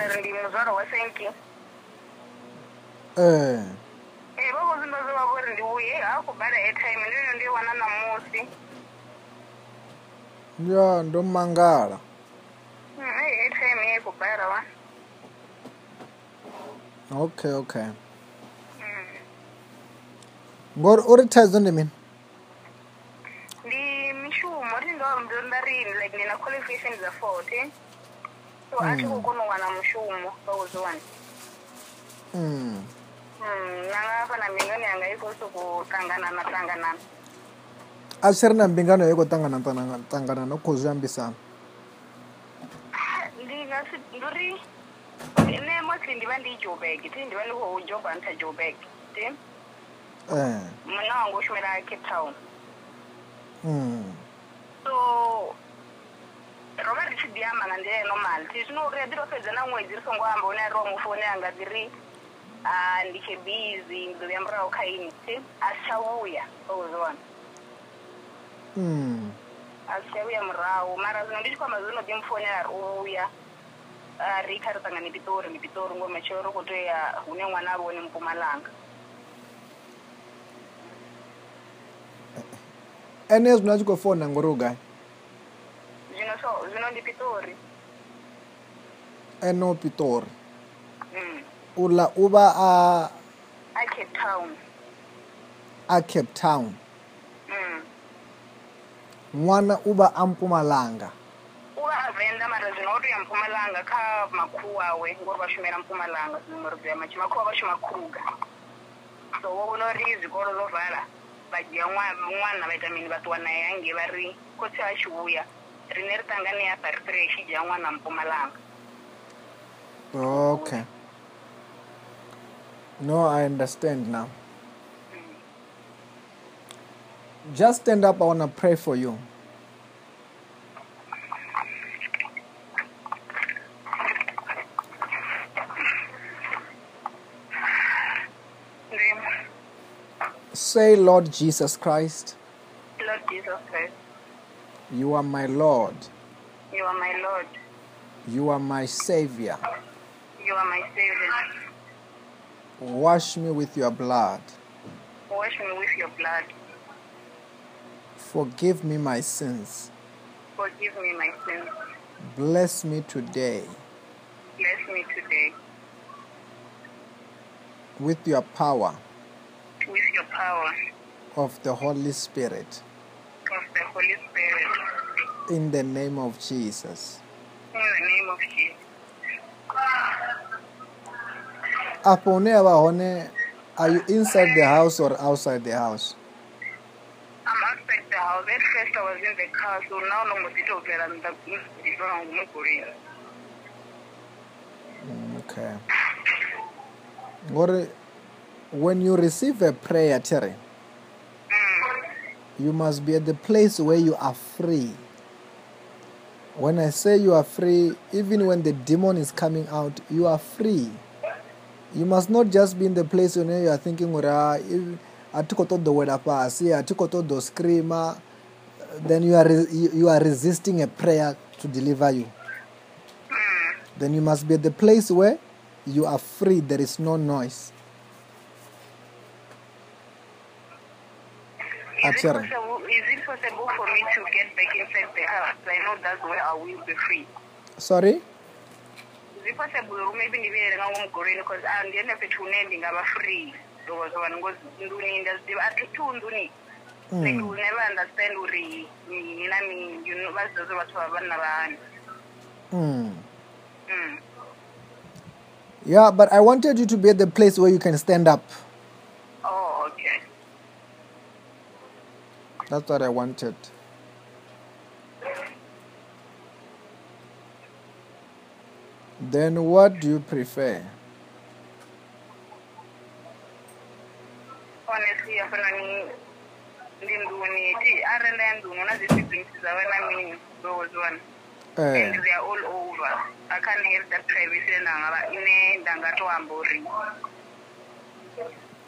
ya eh. eh, ndo mangala mm, eh, ok ok mm. ngori uri thaidzo ndi mini ndi mishumo ri ndo ndo ndarini like ndi na qualification dza 40 so a tshe go kono wana mushumo ba go zwana mm mm nanga fana mingani anga iko so go tangana na tangana a swi ri na mbingano yi ko tangana tangana no kho zwiambisana ndi nga swi ndi ri ne mosi ndi va ndi jobeke ti ndi va ni khou joba nta jobeke ti eh mina wa ngo shumela cape town mm ndiamba nga ndira inomali ti zvinouria ndirofedza namwedzi risongoamba une ariwa mufoni anga ndiri ndiche bizi ndizoyamburira ukaini ti asi chauya ozoona asi chauya murau mara zvino ndichikwamba zvino ndimufoni ari uya rikaritanga nepitori nepitori ngo machoro kutoya une mwana ariwo nemupumalanga ene zvino achikofona ngori ugai so zvino ndi pitori eno pitori mm. ula u va a a cape town a cape town n'wana mm. u va a mpumalanga u va avenda mara zvino u ya mpumalanga kha makhuwawe ngori va shumela mpumalanga zinomorobyamachi makhuwa va shuma kruga so wo uno ri zvikolo zo vhala va dyia n'wana va ita mini va tiwa naye ange va ri kotsi a xi vuya Riner Tanganyika Parish ya Mwana Mpumalanga. Okay. No, I understand now. Mm. Just stand up. I want to pray for you. Say, Lord Jesus Christ. Lord Jesus Christ. You are my Lord. You are my Lord. You are my Savior. You are my Savior. Wash me with your blood. Wash me with your blood. Forgive me my sins. Forgive me my sins. Bless me today. Bless me today. With your power. With your power. Of the Holy Spirit the Holy Spirit. In the name of Jesus. In the name of Jesus. Hasta une are you inside the house or outside the house? I'm outside the house. At first I was in the car, so now I'm going to get out of Okay. What, when you receive a prayer, Terry, you must be at the place where you are free. When I say you are free, even when the demon is coming out, you are free. You must not just be in the place where you are thinking, I took out the word I took out the screamer. Then you are you are resisting a prayer to deliver you. Then you must be at the place where you are free. There is no noise. at is Sharon. It possible, uh, is it possible for me to get back inside the ah, house? I know that's where I will be free. Sorry? Is it possible maybe gonna go ngawongoreni because the ah, andiende pethu une ndingava free because vanongozinduni ndazidiva atitunduni Mm. Like you never understand uri mina mi you know vazozo vathu va vana vani. Hmm. Hmm. Yeah, but I wanted you to be at the place where you can stand up. Oh, that's what I wanted. Then what do you prefer? Honestly, uh, and they are all over akhanelisa privacy nangaba ine ndangatohamba boring.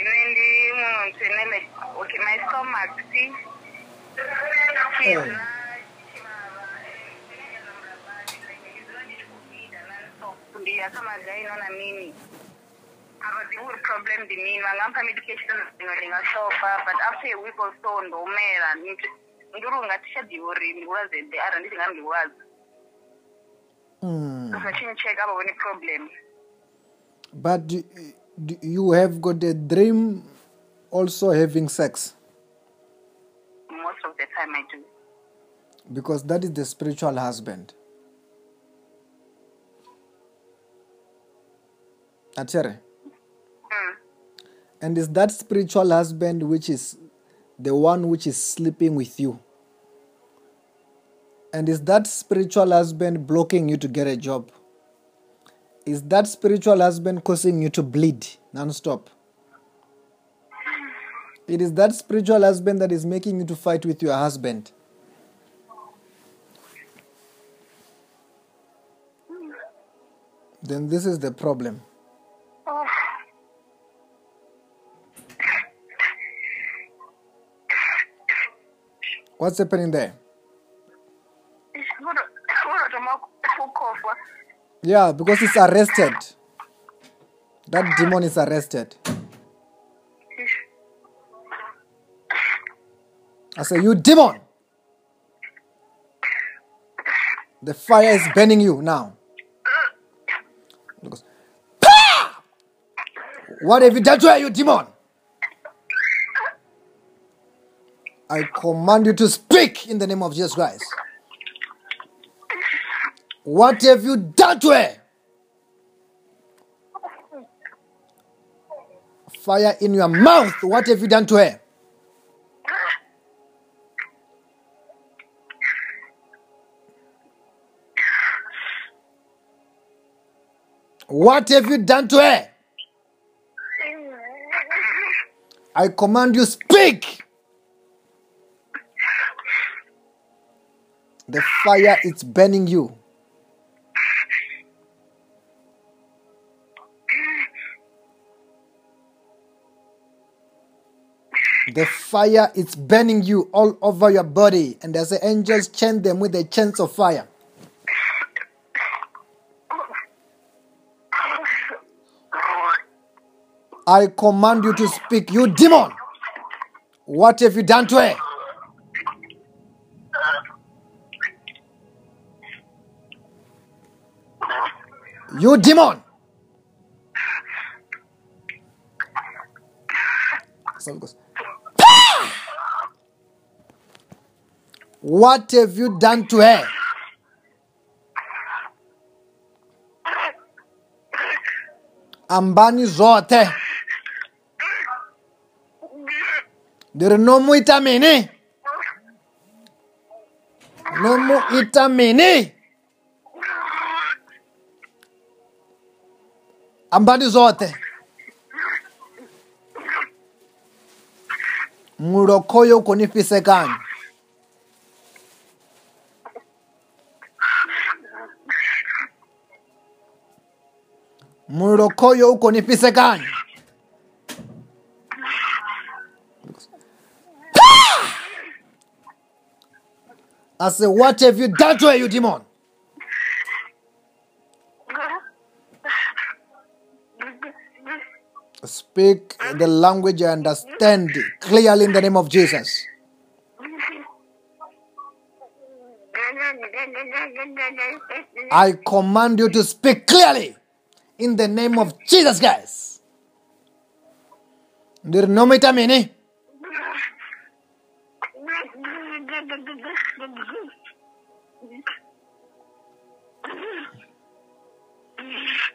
inendi munzvenene okay my stomach see china ndiyakamadya inona mini ava dzinguri problem ndimini vangamupa medication zvino but after a week or so ndomera ndiri ungatichadivuri ndikuvaze ara ndichingandivazi so zvachincheka vavone problem but you have got a dream also having sex? Most of the time I do. Because that is the spiritual husband. Achere. Mm. And is that spiritual husband which is the one which is sleeping with you? And is that spiritual husband blocking you to get a job? is that spiritual husband causing you to bleed non-stop it is that spiritual husband that is making you to fight with your husband then this is the problem what's happening there Yeah, because he's arrested. That demon is arrested. I say, You demon! The fire is burning you now. Goes, what have you done to her, you demon? I command you to speak in the name of Jesus Christ. What have you done to her? Fire in your mouth. What have you done to her? What have you done to her? I command you, speak. The fire is burning you. The fire is burning you all over your body, and as the angels chant them with the chants of fire. I command you to speak, you demon! What have you done to her? You demon! So What have you done to her? Ambani zote ndirinomwita mini nomuita mini ambani zote mulokoyo kunifisekani Murokoyo uko ni pesa gani? I say, what have you done to her, you demon? Speak the language I understand clearly in the name of Jesus. I command you to speak clearly. in the name of Jesus Christ. Ndio nomita mene.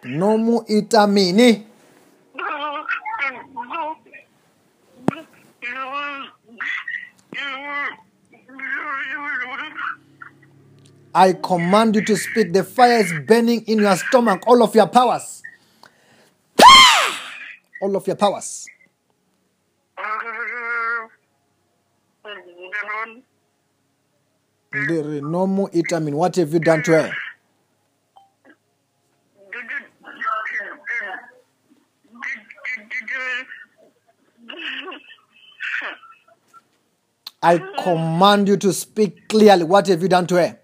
Nomu itamini. I command you to speak. The fire is burning in your stomach, all of your powers. all of your powers. The normal it, what have you done to her? I command you to speak clearly. What have you done to her?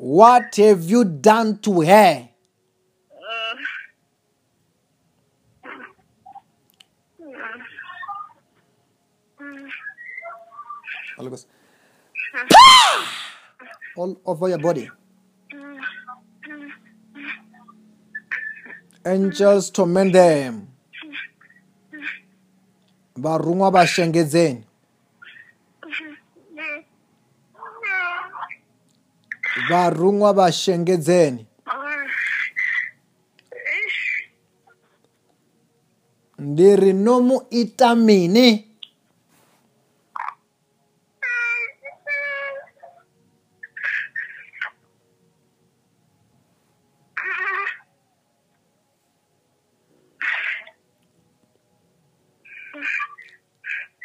What have you done to her? All goes. All over your body. Angels torment them. Varumwa bashengedzeni. varhungwa va xengedzeni ndi ri no mu ita mini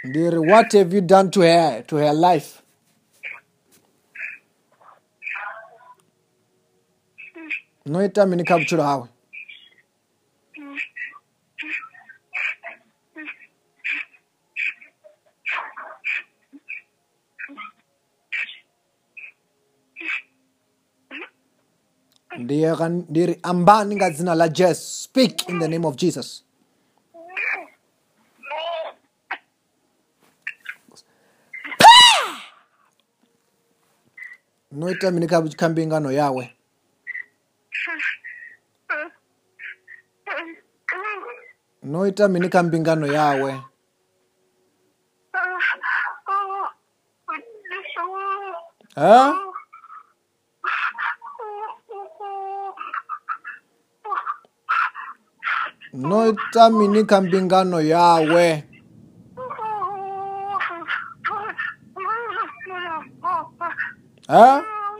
Ndiri, what have you done to her, to her life? unoita mini kha vutshilo hawe ndiri ambani nga dzina la jes speak in the name of jesus noita mini kha mbingano yawe noita mini kha mbingano yawe ha? noita mini kha mbingano yawe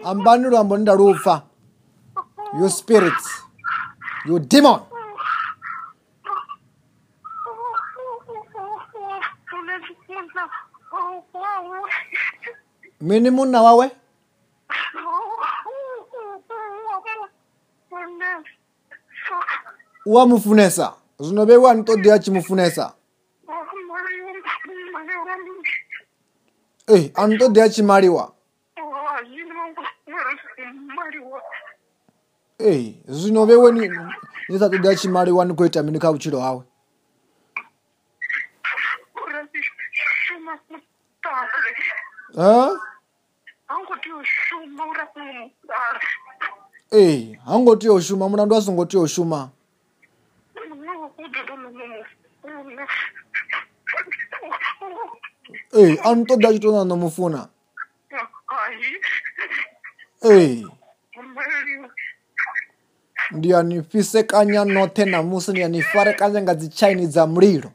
ambani luambo ndalupfa you spirits you demon mini munna wa we wa mu funesa zwino vhe wa ni ṱoḓi a tshi mu funesa e a ni ṱoḓi a tshi maliwa ee zwino vhewe ni ni sa ṱoḓi a tshi maliwa ni khou ita mini kha vhutshilo hawe Huh? ee hango tea u shuma mulandu a songo tea u shuma ee a ni ṱoḓa a tshi tona no mufuna ee ndi ya ni fisekanya noṱhe na musi ndi ya ni farekanya nga dzi tshaini dza mulilo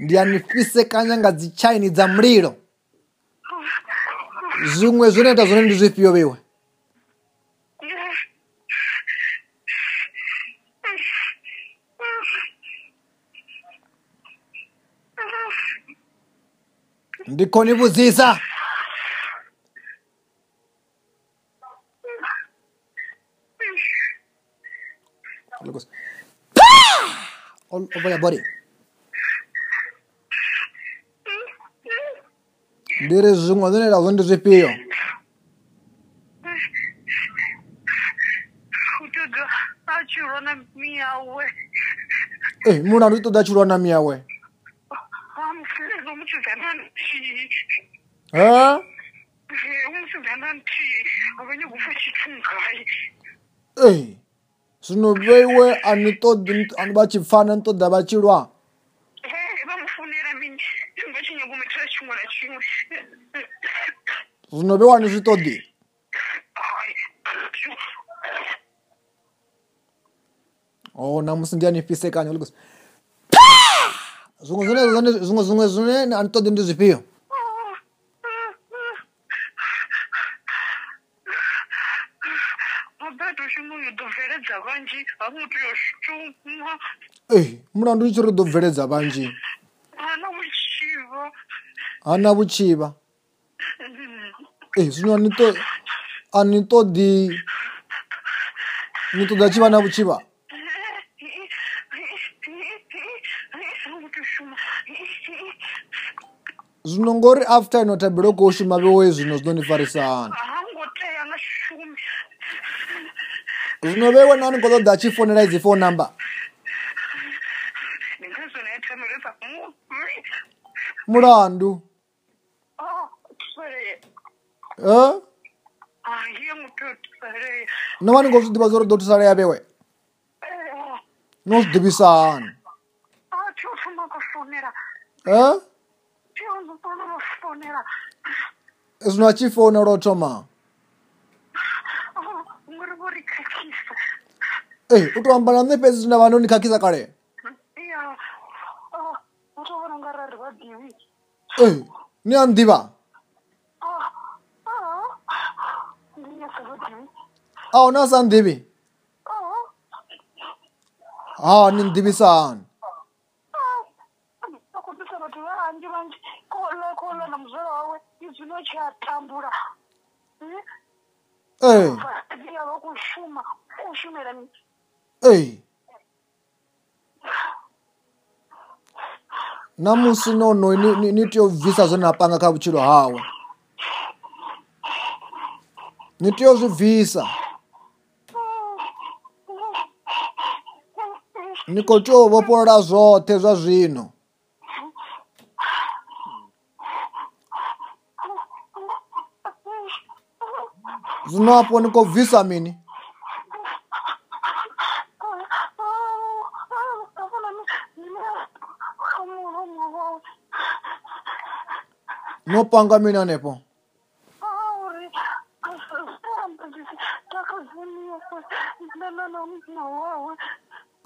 ndi ya nifise kanya nga dzi tshaini dza mulilo zwiṅwe zwine ita zwone ndi zwifhio vhiwe ndi khoni vhudzisa All over your body. ndiri zvimwe zvine ndazvo ndi zvipiyo e mulandu i toda chilwa na miyawe zvino veiwe ani vachipfana ni toda vachilwa Zunëruar në çdo ditë. Oh, namusi ndiyanifise kanye não Zungu zune zune zungu zungu zune anitode ndi zvifio. Ei, mulandu ichiri ḓo bveledza vhanzhi. Ana mushivo. hana vuchiva eh, zvino ni to a ni todi ni toda chiva na vuchiva zvino ngori after inotabelo ko shuma vewoye zvino zvino ni farisa hanu zvino vewe nani ko toda chifonela idzi fo number mulandu nova ni ngo swi tiva swi ri doctor saleya vewe no swi divisani swino a xifoni lo thoma e u to ambala ni pesi swina vanu ni khakhisa kale ah, eh, ni ya ni diva a wu na sa ndivi a ni ndivisani ei na musi nonoyi ni tiyo bvisa zwe na panga kha vutshilo hawe ni tiyo zwi bvisa hey. hey. ni kho tea u vhofholola zwoṱhe zwa zwino zwino apo ni khou bvisa mini no panga mini hanefo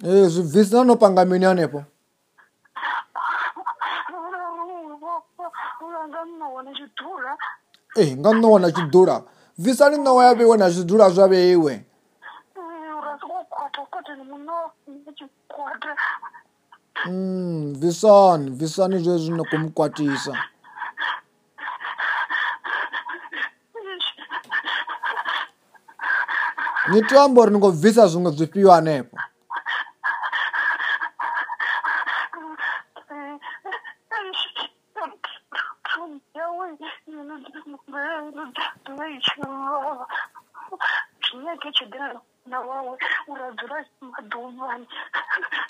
Eh, zvibvisina unopanga mini anepo ei eh, nga nowana chidhura bvisani nowa yaveiwe na zvidhura zvaveiwe hmm, bvisani bvisani zvezvino kumukwatisa nitiambo ringobvisa zvimwe zvipiwa anepo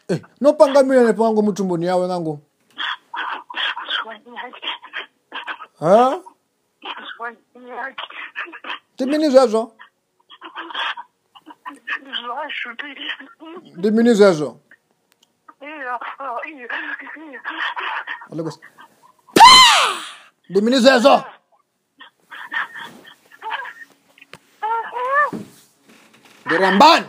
Eh, nopanga mira nepangu mutumbuni yawe ngangu ndimini zvezvo ndimini zvezvo Yeah, yeah, yeah. Look at this. Diminizo hizo. Dirambani.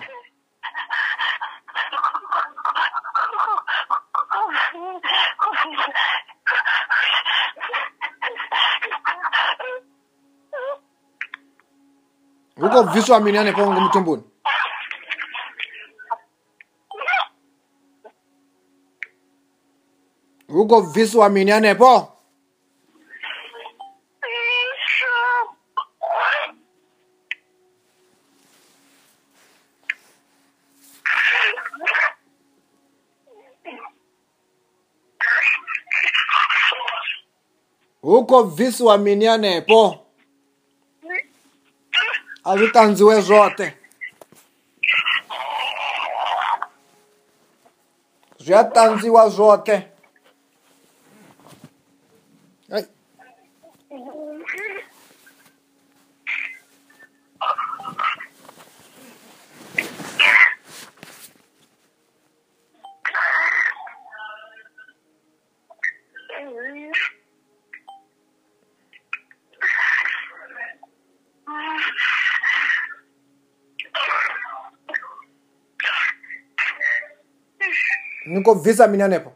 Huko visu aminiane kwangu mtumbuni. Huko visu aminiane po. kobvisiwa mini yanepo a zwi tandziwe zwote zwi a tandziwa zwote Hey. nikobvisa mina nepo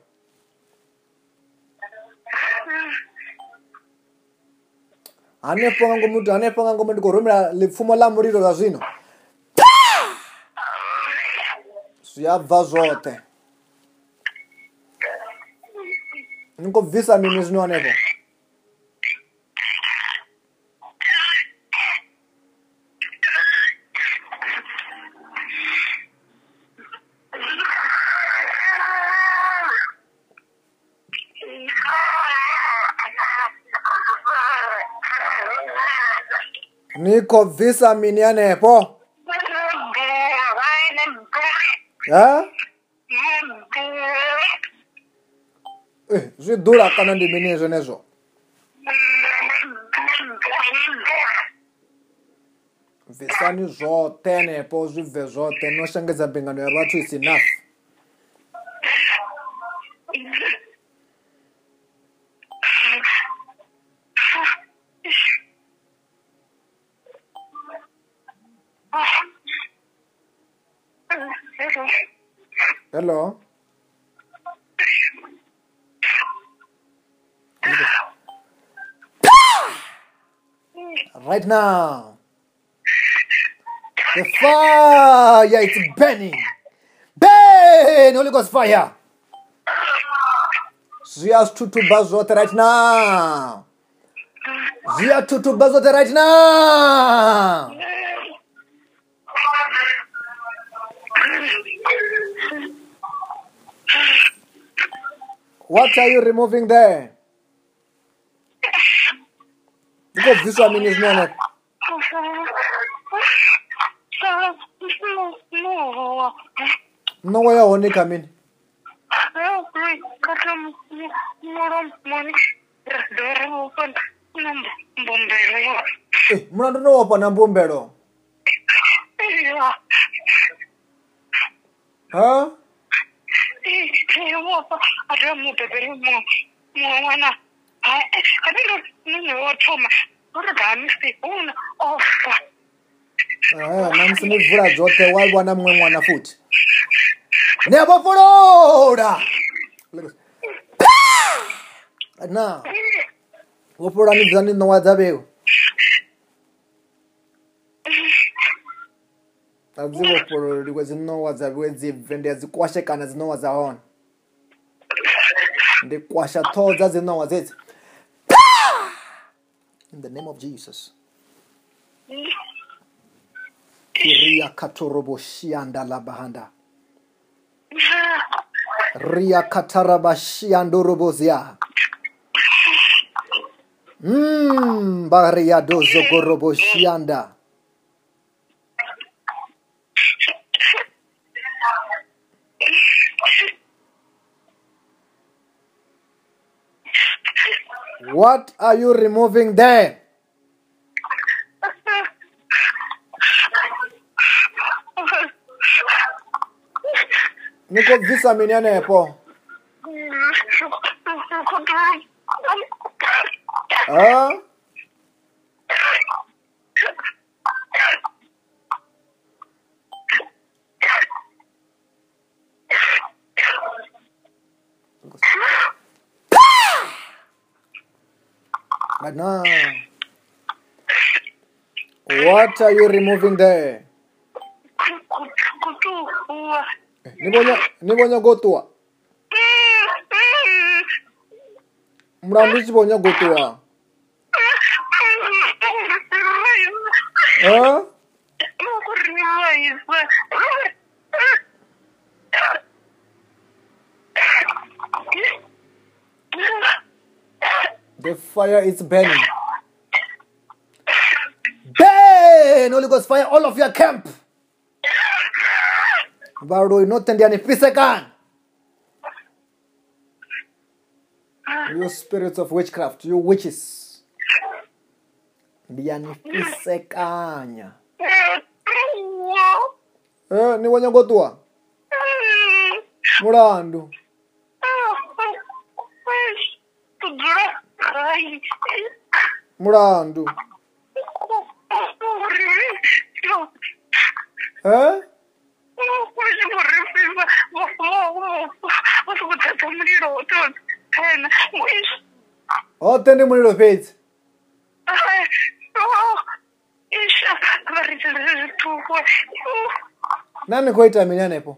hanepo ngangu mutu hanepo ngangu mutu ndikurumira lipfumo la muriro la zvino zviyabva zvote nikobvisa mini zvinowanepo ikhobvisa mini yanepo eh, zwi dhura kana ndi mini zwenezvo bvisani zvothe henepo zwi bve zvothe no shangedza mbingano ya vathu isinafu Hello. right now. The fire is burning. Burn! Holy Ghost fire. zviyathutubha zvote right now Zia zviyatutubha zvote right now what are you removing there ikobviswa mini zvinene nongo yahonika mini eh, mulandu nowopa na mbumbelo wofa ada mubebere mo mwana kabiro nune wothoma oregamisi una ofa mamisi muvula dzothe waivana mumwe mwana futi nevofolola na vofolola mibzani nowa dza vewe dza dzivopololiwe dzinowa dza viwe dzibve ndi ya dzi kwashe kana dzinowa dza hone ndi kwasha thoho dza dzinowa dzedzi in the name of jesus kuria katoroboshianda labahanda ria katarabashiandoroboziya mbariadozogoroboshianda hmm, mm, What are you removing there? Nikubvisa mini anepo? Ah? I know. What are you removing there? ini bonya nibonya gotua. Mrambi sibonya gotua. Eh? Huh? the fire is burning. Burn, Holy Ghost fire, all of your camp. Baro inotendiani pisekan. You spirits of witchcraft, you witches. Ndiani pisekanya. Eh, ni wanyangotua. Murando. Kudura hai mulandu hoṱhe ndi mulilo fhedzi na ni khou ita mini hanepo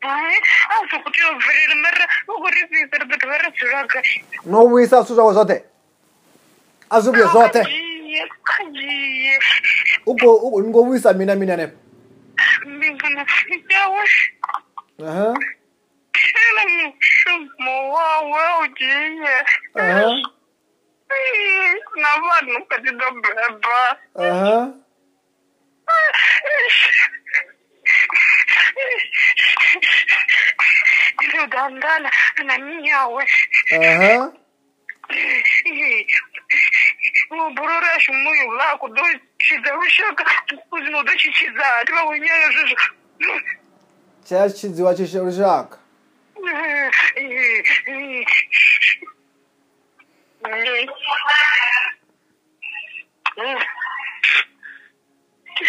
hayi a swi ku tiyo pfurile mara loko ri vise ri ta va ri swilwa kae no wisa swilo swakwe swote a swi vuye swote khajiye uko uko ni ngo wisa mina mina ne mbingana ya wa aha kana mi shumo wa wa u jinye aha na vanhu ka ti dobeba aha dangana na nyawe aha ubururashi muyu bwakudushiga ushaka ubuzima udashikiza niba winyerejeje cyashize wakishe ushaka eh, eh, eh.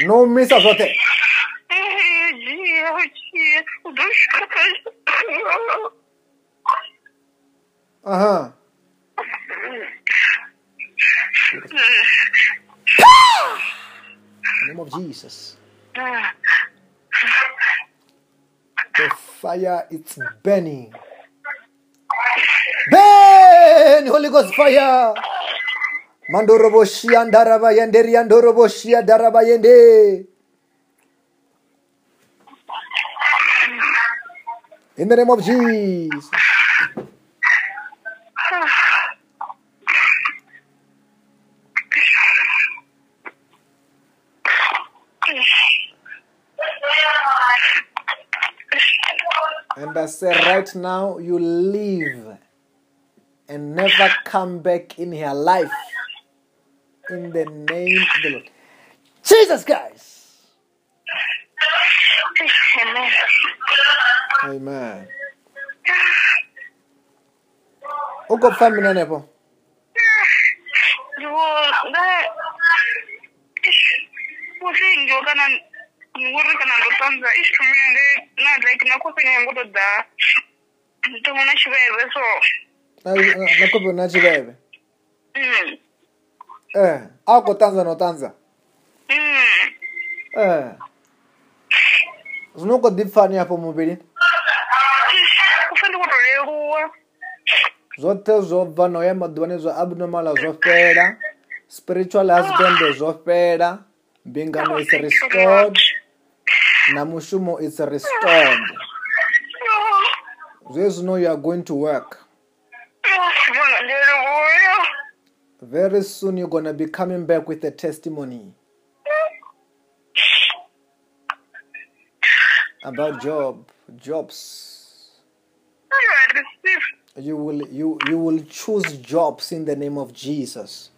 numisa sote gas kokai aha nem of jesus the fire it's burning Ben, holy ghost fire Mandoroboshi roboshia daraba yenderia ndoroboshia daraba yende In the name of Jesus. And I say right now, you leave and never come back in her life. In the name of the Lord. Jesus, guys. Amen. Amen. Uko family nani hapo? kana ngoro kana ndotanza ishitumia nge na like nakufanya ngoro da tomona chiveve so nakupe na chiveve mm. eh ako tanza no tanza mm. eh zvinongo dipfani apo muvirini zvothe zvo bva noya maduvani zva abnormal zvo fela spiritual husband zvo fela mbingano is restored na mushumo is restored zvezvino you are going to work very soon you're gonna be coming back with a testimony about job jobs. You will you you will choose jobs in the name of Jesus.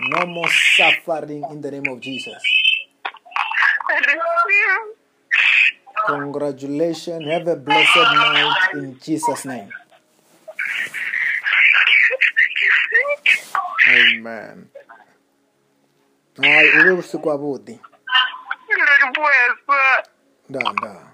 No more suffering in the name of Jesus. Congratulations. Have a blessed night in Jesus' name. Amen. Hai, pues. Да,